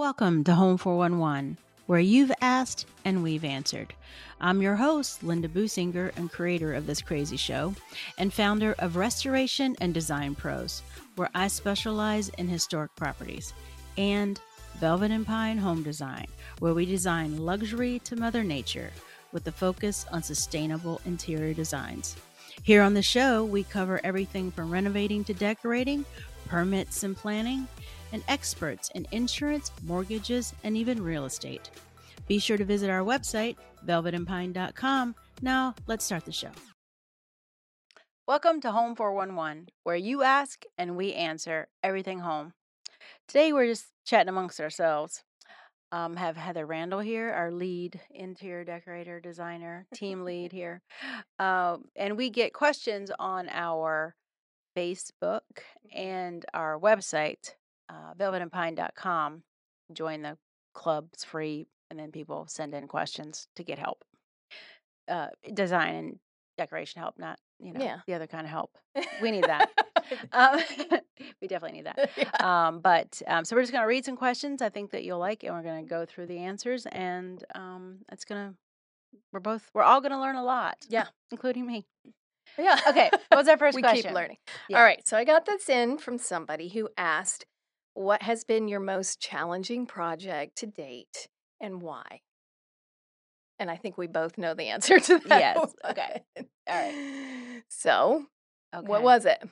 Welcome to Home 411, where you've asked and we've answered. I'm your host, Linda Boosinger, and creator of this crazy show, and founder of Restoration and Design Pros, where I specialize in historic properties, and Velvet and Pine Home Design, where we design luxury to Mother Nature with a focus on sustainable interior designs. Here on the show, we cover everything from renovating to decorating, permits and planning, and experts in insurance, mortgages, and even real estate. Be sure to visit our website, velvetandpine.com. Now, let's start the show. Welcome to Home 411, where you ask and we answer everything home. Today, we're just chatting amongst ourselves. Um, have Heather Randall here, our lead interior decorator, designer, team lead here. Um, and we get questions on our Facebook and our website, uh, velvetandpine.com. Join the club, it's free, and then people send in questions to get help. Uh, design and decoration help, not you know Yeah. the other kind of help. We need that. um, we definitely need that. Yeah. Um, but um, so we're just going to read some questions I think that you'll like, and we're going to go through the answers, and um, it's going to. We're both. We're all going to learn a lot. Yeah. including me. Yeah. Okay. What was our first we question? keep learning. Yeah. All right. So I got this in from somebody who asked, "What has been your most challenging project to date, and why?" And I think we both know the answer to that. Yes, one. okay, all right. So, Okay. what was it?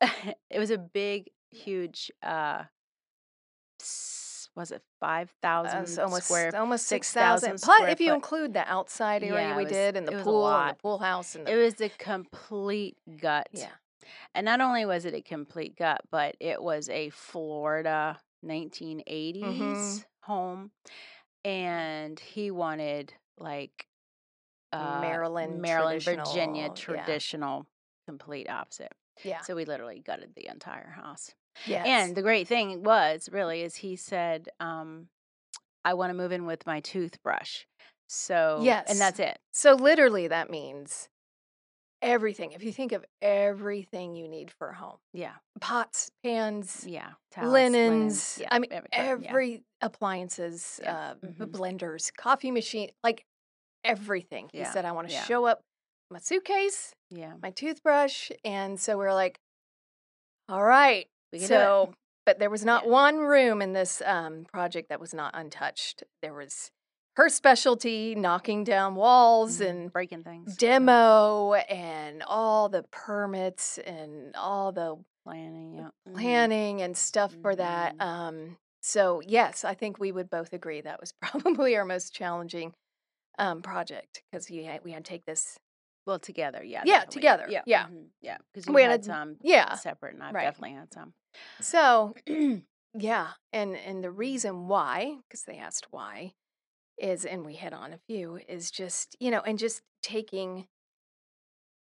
it was a big, huge. uh Was it 5,000 Uh, almost square? almost six 6,000 thousand. Plus, square if you foot. include the outside area Yeah, we was- did, and the pool, and the pool house, and the It was a complete gut. yeah, And not only was it a complete gut, but it was a Florida 1980s Mm-hmm. home. And he wanted like uh, Maryland Maryland, Virginia traditional, yeah. complete opposite. yeah, So we literally gutted the entire house. yes. And the great thing was really is he said, um, I want to move in with my toothbrush. So Yes. and that's it. So literally that means everything. If you think of everything you need for a home. Yeah. Pots, pans, Yeah. Towels, linens, yeah, I mean every- yeah. appliances, Yeah, uh, mhm. blenders, coffee machine, like everything. He said I want to show up my suitcase, Yeah. my toothbrush, and so we're like all right. We can do it. so but there was not one room in this um, project that was not untouched. There was her specialty knocking down walls Mhm. and breaking things. demo and all the permits and all the planning. Yeah. mhm. planning and stuff for that. Mhm. Um, so yes, I think we would both agree that was probably our most challenging um, project because we had, we had to take this. Well, together. Yeah. Yeah, definitely. together, Yeah. yeah. Yeah. Because We had, had some Yeah. separate, and I right. definitely had some. So yeah, and and the reason why, because they asked why, is and we hit on a few is just you know and just taking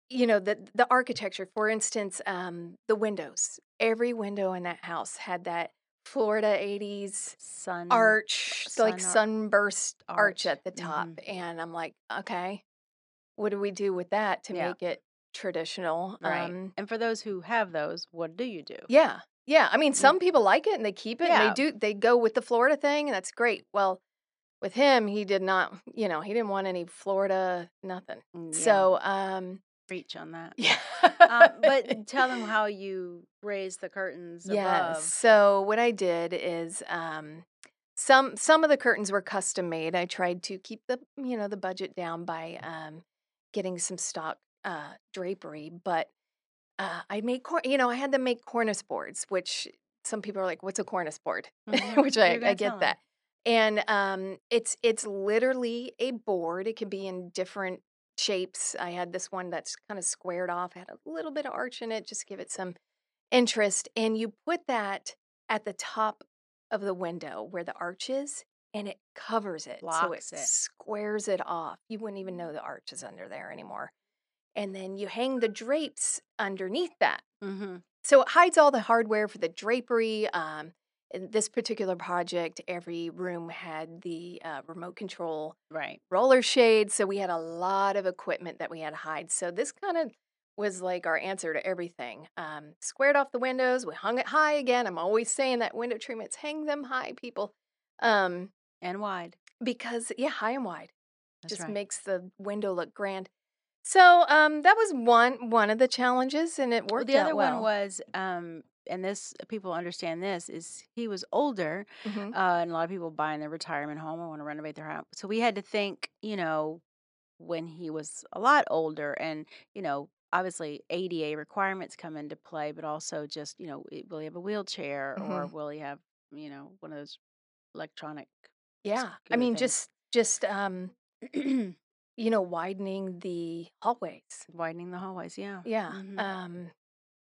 you know the the architecture for instance um the windows every window in that house had that florida 80s Sun arch like sun ar- sunburst arch arch, at the top mhm. and i'm like okay what do we do with that to Yeah. make it traditional Right. um and for those who have those, what do you do? yeah yeah i mean some people like it and they keep it Yeah. and they do they go with the florida thing and that's great well with him he did not you know he didn't want any florida nothing Mm, yeah, so um reach on that. yeah um, but tell them how you raised the curtains Yes. above. So what I did is um some some of the curtains were custom made. I tried to keep the you know the budget down by um getting some stock uh drapery, but uh I made cor- you know, I had them make cornice boards, which some people are like, what's a cornice board? Mhm. which I, I get that. And um it's it's literally a board. It can be in different shapes. I had this one that's kind of squared off, had a little bit of arch in it, just give it some interest. And you put that at the top of the window where the arch is, and it covers it. so it, it. squares it off. You wouldn't even know the arch is under there anymore. And then you hang the drapes underneath that. Mm-hmm. So it hides all the hardware for the drapery. Um, in this particular project, every room had the uh, remote control Right. roller shades. So we had a lot of equipment that we had to hide. So this kind of was like our answer to everything. Um, squared off the windows. We hung it high again. I'm always saying that window treatments hang them high, people. Um, and wide. because yeah, high and wide That's just right. makes the window look grand. So um, that was one one of the challenges, and it Well, worked the out other well. one was, um, and this people understand this is he was older, Mhm. uh, and a lot of people buying their retirement home or want to renovate their house. So we had to think, you know, when he was a lot older, and you know, obviously ADA requirements come into play, but also just you know, will he have a wheelchair or Mhm. will he have you know one of those electronic Yeah, I mean, things? just just um, you know, widening the hallways. widening the hallways? Yeah, Yeah, hmm um,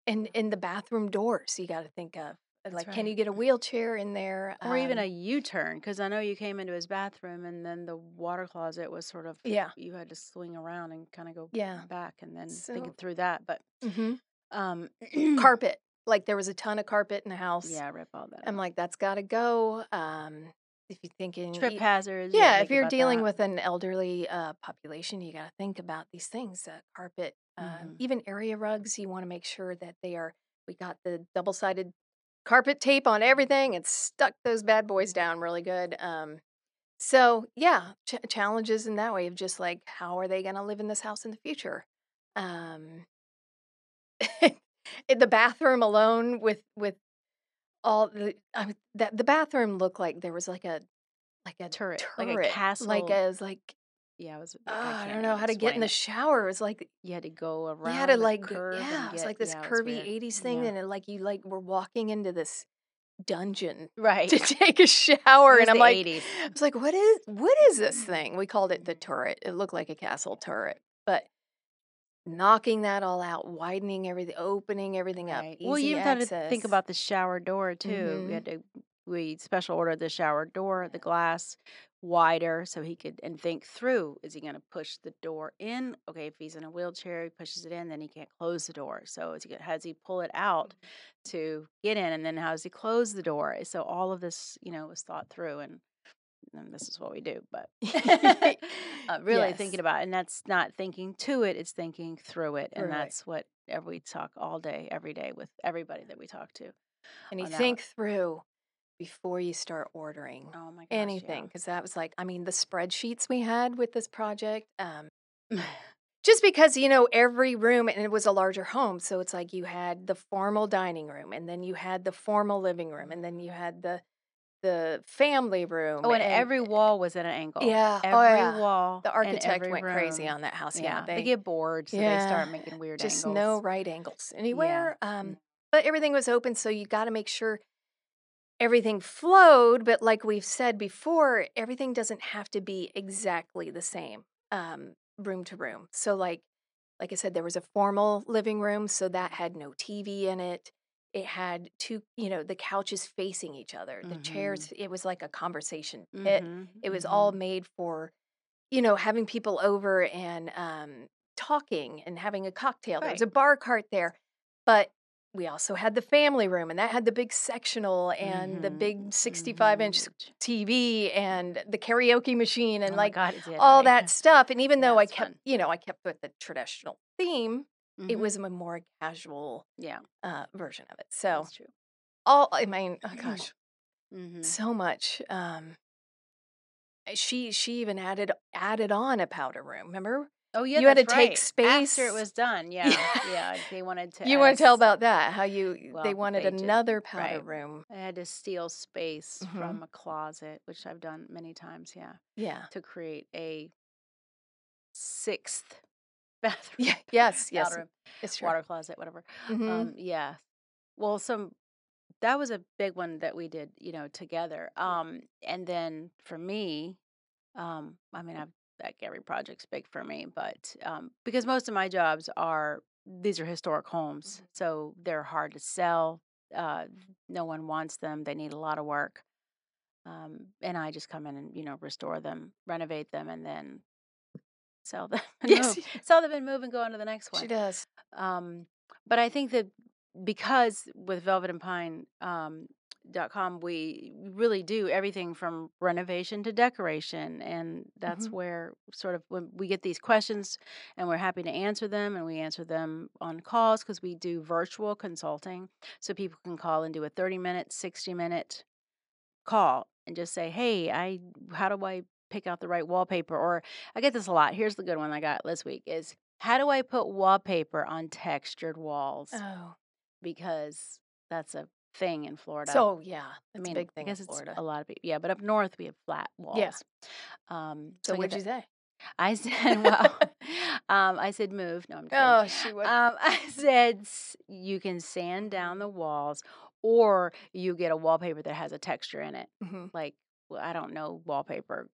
and in the bathroom doors, you got to think of uh, like, can you get a wheelchair in there? Or even Um, a U-turn, because I know you came into his bathroom and then the water closet was sort of yeah, you had to swing around and kind of go yeah. back and then thinking through that. But hmm um, carpet. Like there was a ton of carpet in the house. yeah, rip all that I'm out. like, that's got to go. Um, if you're thinking, Trip hazards, yeah, to if you're dealing that. with an elderly uh, population, you got to think about these things. Uh, carpet, uh, hmm even area rugs, you want to make sure that they are. We got the double sided carpet tape on everything and stuck those bad boys down really good. Um, so yeah, ch- challenges in that way of just like, how are they going to live in this house in the future? Um, in the bathroom alone with with all the I mean, that the bathroom looked like there was like a like a Turret, like a turret, like castle. as like Yeah, it was. uh, I I don't know how to get in the shower. It was like You had to go around. you had to like curve yeah, and it was like this Yeah, curvy 80s thing, Yeah, and it, like you like were walking into this dungeon right. to take a shower, and I'm like, '80s. I was like, what is what is this thing? We called it the turret. It looked like a castle turret, but knocking that all out, widening everything, opening everything up, Right. Well, you got to think about the shower door too. We Mm-hmm. had to we special ordered the shower door, the glass wider so he could and think through is he going to push the door in? Okay, if he's in a wheelchair, he pushes it in, then he can't close the door. So is he has he pull it out mm-hmm. to get in and then how does he close the door? Eh, so all of this, you know, was thought through and and this is what we do, but uh, really yes, thinking about it, and that's not thinking to it, it's thinking through it. And right. that's what ev- we talk all day, every day with everybody that we talk to And you think through before you start ordering. Oh my gosh, anything, yeah. because that was like, I mean, the spreadsheets we had with this project. Um, just because you know every room and it was a larger home so it's like you had the formal dining room and then you had the formal living room and then you had the the family room Oh, and and every wall was at an angle. yeah oh Every yeah wall the architect went crazy on that house yeah Yeah, they they get bored, so they start making weird just angles. no right angles anywhere um but everything was open so you got to make sure everything flowed but like we've said before everything doesn't have to be exactly the same um room to room so like like I said, there was a formal living room, so that had no TV in it. It had two, you know, the couches facing each other, the Mhm. chairs, it was like a conversation pit. Mhm. It was all Mhm. made for, you know, having people over and um, talking and having a cocktail. There was a bar cart there, but we also had the family room, and that had the big sectional and the Mhm. big 65 inch Mhm. TV and the karaoke machine and Oh like God, it did, all right? that stuff. And even Yeah, though I kept, fun. you know, I kept with the traditional theme, it Mhm. was a more casual Yeah, uh, version of it. So that's true. all, I mean, oh gosh, hmm so much. Um, she she even added added on a powder room. Remember, Oh yeah, you had to that's take right. space. After it was done, yeah, Yeah. yeah, they wanted to. you want to tell about that? How you Well, they wanted they another powder right. room. I had to steal space hmm from a closet, which I've done many times. Yeah, Yeah. to create a sixth bathroom, Yeah. Yes. Yes. powder room, It's true. water closet, whatever. hmm Um, yeah. Well, some that was a big one that we did, you know, together. Um, and then for me, um, I mean, I've like every project's big for me, but um, because most of my jobs are these are historic homes, so they're hard to sell. Uh, no one wants them. They need a lot of work. Um, and I just come in and you know restore them, renovate them, and then sell them Yes. move, sell them and move and go on to the next one. She does. Um, but I think that because with Velvet and Pine, um, com we really do everything from renovation to decoration and that's Mhm. where sort of when we get these questions and we're happy to answer them and we answer them on calls because we do virtual consulting so people can call and do a 30 minute 60 minute call and just say hey i how do i pick out the right wallpaper? Or i get this a lot here's the good one i got this week is how do i put wallpaper on textured walls? Oh, because that's a thing in Florida. so yeah, I mean, a big I guess in it's Florida. a lot of people. Yeah, but up north we have flat walls. Yeah. Um, So get what'd you say? I said, well, um, I said move. No, I'm kidding. Oh, she would. Um, I said you can sand down the walls, or you get a wallpaper that has a texture in it. Mhm. Like well, I don't know wallpaper,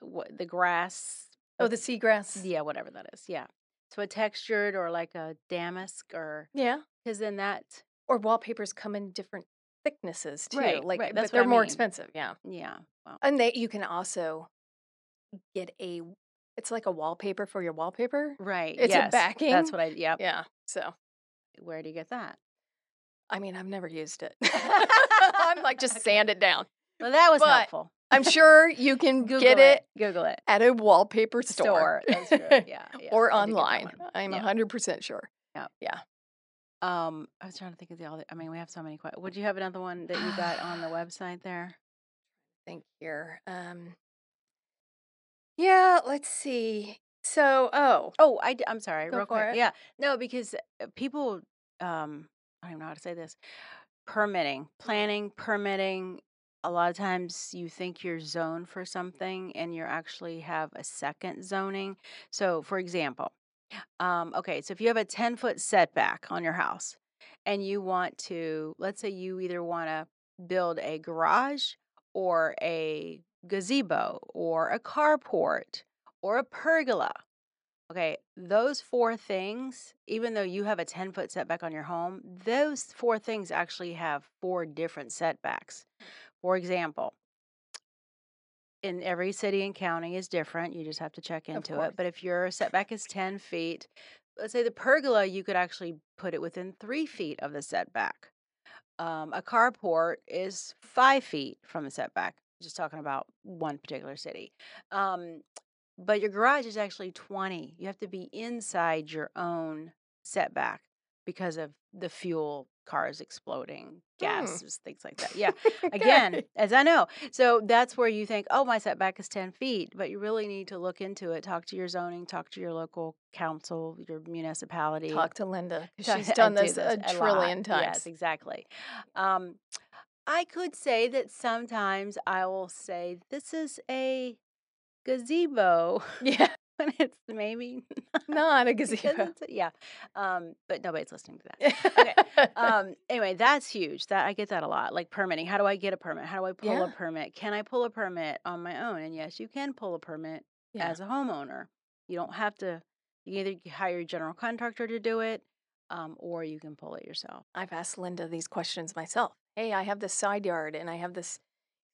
what the grass. Oh, the seagrass. Yeah, whatever that is. Yeah. So a textured or like a damask, or Yeah. because then that Or wallpapers come in different thicknesses too. Right, like, right, but they're I more mean. expensive. Yeah. yeah. Well, And they you can also get a. It's like a wallpaper for your wallpaper. Right. It's a backing? That's what I. Yep. Yeah. So Where do you get that? I mean, I've never used it. I'm like just sand it down. Well, that was But helpful. I'm sure you can Google get it Google it. at a wallpaper store, Store. Yeah. yeah, or I did get that online. I'm Yeah. hundred percent sure. Um, I was trying to think of the other. I mean, we have so many questions. Would you have another one that you got on the website there? Think here. Um, yeah. Let's see. So, oh, Oh, I. am sorry. Go real quick. it. Yeah. No, because uh, people. Um, I don't even know how to say this. Permitting, planning, permitting. A lot of times you think you're zoned for something and you actually have a second zoning. So, for example, um, okay, so if you have a 10 foot setback on your house and you want to, let's say you either want to build a garage or a gazebo or a carport or a pergola. Okay, those four things, even though you have a 10 foot setback on your home, those four things actually have four different setbacks. For example, in every city and county is different. You just have to check into it. But if your setback is 10 feet, let's say the pergola, you could actually put it within three feet of the setback. Um, a carport is five feet from the setback. Just talking about one particular city. Um, but your garage is actually 20. You have to be inside your own setback because of the fuel, cars exploding, gases, things like that. Yeah. Again, as I know. So that's where you think, oh, my setback is 10 feet, but you really need to look into it. Talk to your zoning, talk to your local council, your municipality. talk to Linda. She's done do this, a trillion times. Yes, exactly. Um, I could say that sometimes I will say, this is a gazebo. Yeah, when it's maybe not a because gazebo. yeah. Um, but nobody's listening to that. okay. um anyway that's huge that i get that a lot like permitting how do i get a permit how do i pull Yeah. a permit can i pull a permit on my own and yes you can pull a permit Yeah. as a homeowner you don't have to you can either hire a general contractor to do it um, or you can pull it yourself I've asked Linda these questions myself. Hey, I have this side yard and I have this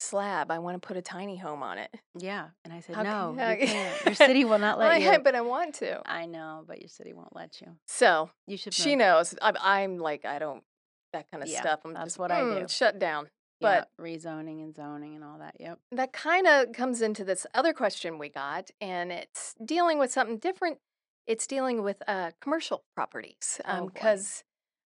slab. I want to put a tiny home on it. yeah and i said How no can- you can't your city will not let I- you but I want to. i know but your city won't let you So you should she move. knows. I'm, I'm like, I don't, that kind of Yeah, stuff. I'm that's just, what I "Mm, do." Shut down. Yeah, but- rezoning and zoning and all that yep that kind of comes into this other question we got, and it's dealing with something different. It's dealing with uh, commercial properties Oh, boy.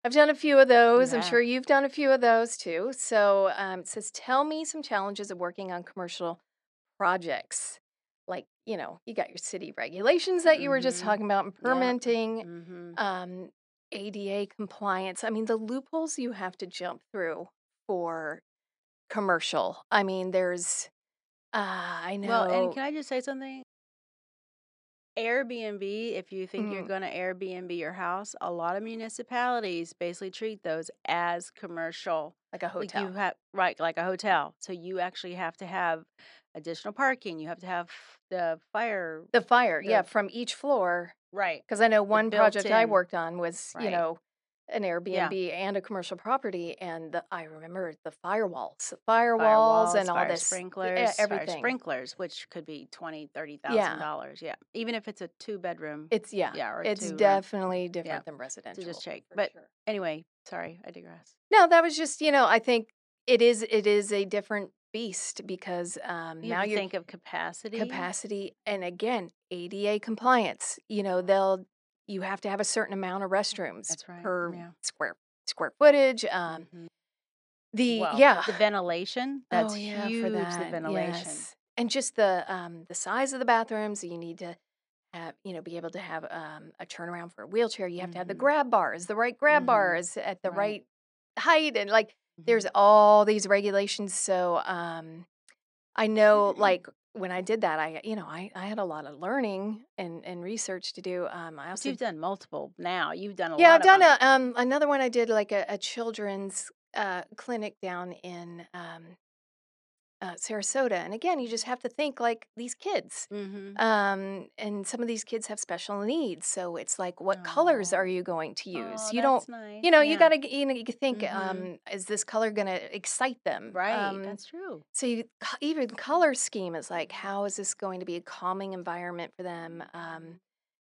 I've done a few of those. I'm sure you've done a few of those too. So um, it says, "Tell me some challenges of working on commercial projects." Like you know, you got your city regulations that you were just Mhm. talking about, and Yeah. permitting, mm-hmm. um, ADA compliance. I mean, the loopholes you have to jump through for commercial. I mean, there's, uh, I know. Well, and can I just say something? Airbnb, if you think you're Mhm. going to Airbnb your house, a lot of municipalities basically treat those as commercial. like a Like hotel. you have right, like a hotel. So you actually have to have additional parking. You have to have the fire. the fire, yeah, from each floor. Right. Because I know one project I worked on was, you know, an Airbnb and a commercial property, and the, I remember the firewalls, the firewalls, and all this, sprinklers, yeah, everything. sprinklers, which could be twenty, thirty thousand Yeah. dollars. Yeah, even if it's a two bedroom. It's yeah, yeah, or it's definitely different than residential. Just check, for but- sure. Anyway, sorry, I digress. No, that was just, you know, I think it is it is a different beast because um, You now you think of capacity. capacity and again ADA compliance. You know they'll you have to have a certain amount of restrooms right, per yeah. square square footage. Um, Mhm. the Well, yeah the ventilation. That's oh, yeah, huge. for The ventilation. yes. and just the um the size of the bathrooms. You need to have you know be able to have um a turnaround for a wheelchair. You have to have the Mhm. grab bars, the right grab Mhm. bars at the Right. right height, and like there's Mhm. all these regulations. So um I know Mm-hmm. like when I did that, I you know I I had a lot of learning and and research to do. Um, I But also you've done multiple now. You've done a yeah lot I've done a um another one I did like a, a children's uh clinic down in um uh, Sarasota, and again you just have to think like these kids. Mm-hmm. Um, and some of these kids have special needs, so it's like, what colors Oh. are you going to use? Oh, you don't, nice. you know, you gotta, you know, you think, Mhm. um, is this color gonna excite them? Right. Um, that's true. so you, even color scheme is like, how is this going to be a calming environment for them? Um,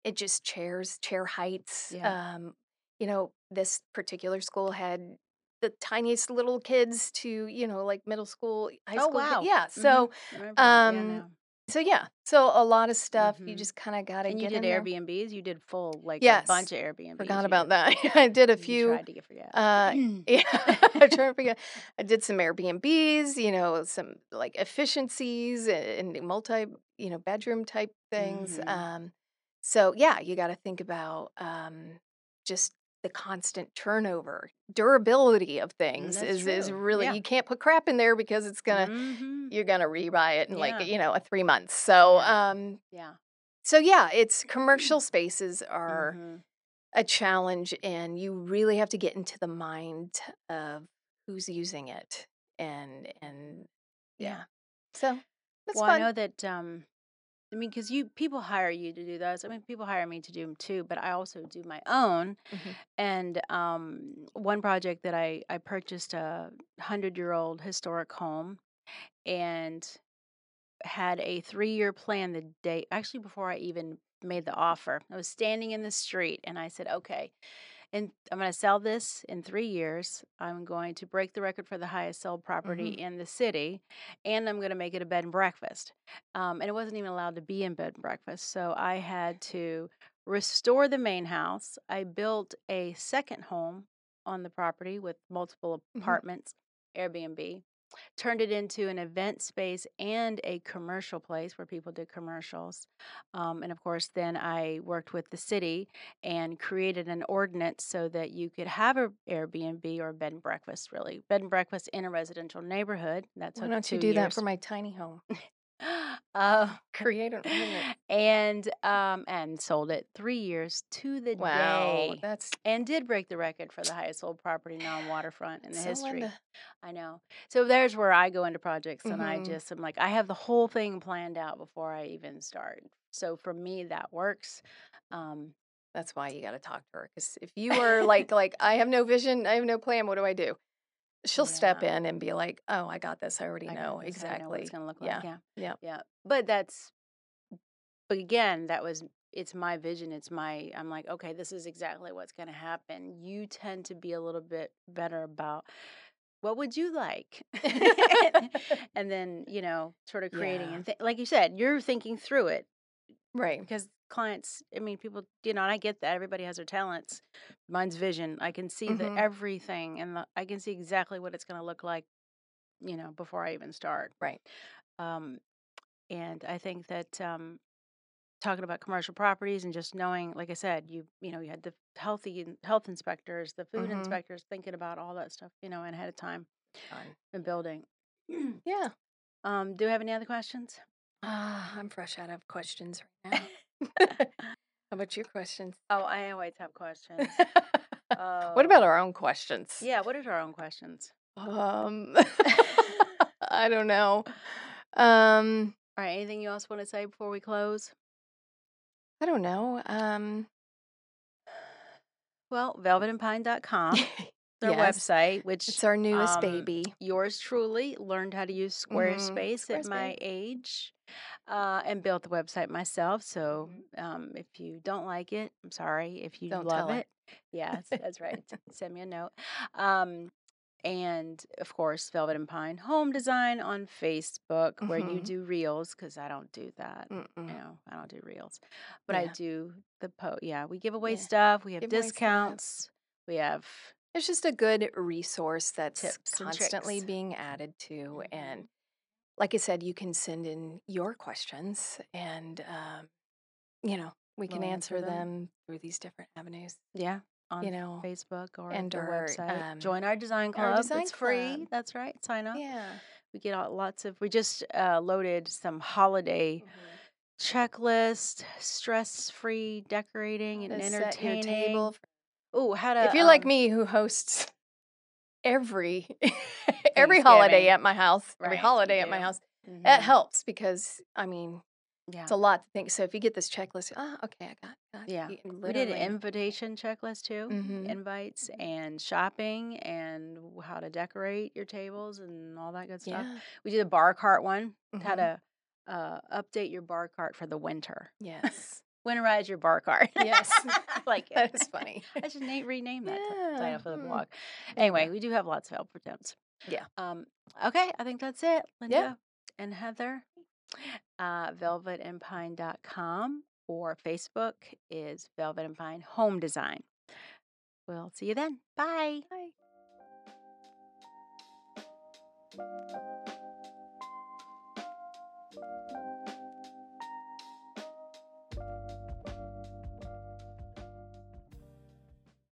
it just chairs, chair heights. Yeah. Um, you know, this particular school had the tiniest little kids to, you know, like middle school, high Oh, school. wow. Yeah. Mhm. So, I remember that. Yeah, um, so yeah, so a lot of stuff you Mhm. just kind of got to And you did in there. Airbnbs. You did full like Yes. a bunch of Airbnbs. Forgot about did- that. I did a you few. tried to forget. Uh, yeah, I'm trying to figure. I did some Airbnbs, you know, some like efficiencies and, and multi, you know, bedroom type things. Mhm. Um, so yeah, you got to think about um, just the constant turnover, durability of things Mm, is is really Yeah. you can't put crap in there because it's gonna Mhm. you're gonna rebuy it in Yeah. like you know a three months. So Yeah. um, Yeah. so yeah, it's commercial spaces are Mhm. a challenge and you really have to get into the mind of who's using it and and Yeah. So that's well, I know that. Um, I mean, because you people hire you to do those. I mean, people hire me to do them too, but I also do my own. Mhm. And um, one project that I I purchased a hundred year old historic home, and had a three year plan the day actually before I even made the offer. I was standing in the street and I said, okay, and I'm going to sell this in three years. I'm going to break the record for the highest sold property in the city, and I'm going to make it a bed and breakfast. Um, and it wasn't even allowed to be in bed and breakfast. So I had to restore the main house. I built a second home on the property with multiple Mhm. apartments, Airbnb. Turned it into an event space and a commercial place where people did commercials. Um, and of course, then I worked with the city and created an ordinance so that you could have a Airbnb or a bed and breakfast, really bed and breakfast in a residential neighborhood. That's Why don't you do that for my tiny home? uh, Create an ordinance. and um, and sold it three years to the Wow, day, that's and did break the record for the highest sold property non-waterfront in the so history. Linda. I know. So there's where I go into projects and I Mhm. just am like, I have the whole thing planned out before I even start. So for me, that works. Um, That's why you got to talk to her because if you are like like I have no vision, I have no plan. What do I do? She'll step in and be like, "Oh, I got this. I already I know this, I exactly." know what it's going to look Yeah. like. Yeah. Yeah. Yeah. But that's, but again, that was, it's my vision. It's my, I'm like, okay, this is exactly what's going to happen. You tend to be a little bit better about, what would you like? and then, you know, sort of creating Yeah. and th- like you said, you're thinking through it right. because clients i mean people you know and i get that everybody has their talents mine's vision i can see the Mhm. everything and the, i can see exactly what it's going to look like you know before i even start Right. um and i think that um talking about commercial properties and just knowing like i said you you know you had the healthy health inspectors the food Mhm. inspectors thinking about all that stuff you know and ahead of time Fun. and building Yeah. um do we have any other questions Ah, I'm fresh out of questions right now. How about your questions? oh i always have questions what about Oh. our own questions? yeah what are our own questions Um, I don't know. Um, All right. Anything you else want to say before we close? I don't know. Um, Well, velvetandpine.com, their yes, website, which it's our newest um, baby. yours truly learned how to use Mhm, Squarespace at my age uh, and built the website myself. So um, if you don't like it, I'm sorry. If you Don't love her. it, yes, that's right. Send me a note. Um, and of course, Velvet and Pine Home Design on Facebook, where you Mhm. do reels because I don't do that. Mm-mm. No, I don't do reels, but I do the po. Yeah, we give away Yeah. stuff. We have Give discounts. We have It's just a good resource that's Tips constantly being added to. And Mhm. like I said, you can send in your questions and, um, you know, we can We'll answer answer them. them through these different avenues. yeah on You know, Facebook or and the our, website. um, Join our design our club. design it's free. That's right. Sign up. Yeah. We get out lots of. We just uh, loaded some holiday checklist, stress-free decorating and your entertaining. table. for- Oh, how to If you're like um, me who hosts every every holiday at my house, every holiday at my house, mhm, that helps because I mean, Yeah. it's a lot to think. So if you get this checklist, ah, okay, I got, got Yeah. We did an invitation checklist too, Mhm. invites and shopping and how to decorate your tables and all that good stuff. Yeah. We did a bar cart one, how Mhm. to uh, update your bar cart for the winter. Yes. Winterize your bar cart. Yes. like it. That is funny. I should name rename that yeah. title for the hmm. blog. Anyway, we do have lots of help attempts. Yeah. Um, okay, I think that's it, Linda yeah. and Heather. Uh, velvetandpine.com or Facebook is Velvet and Pine Home Design. We'll see you then. Bye. Bye.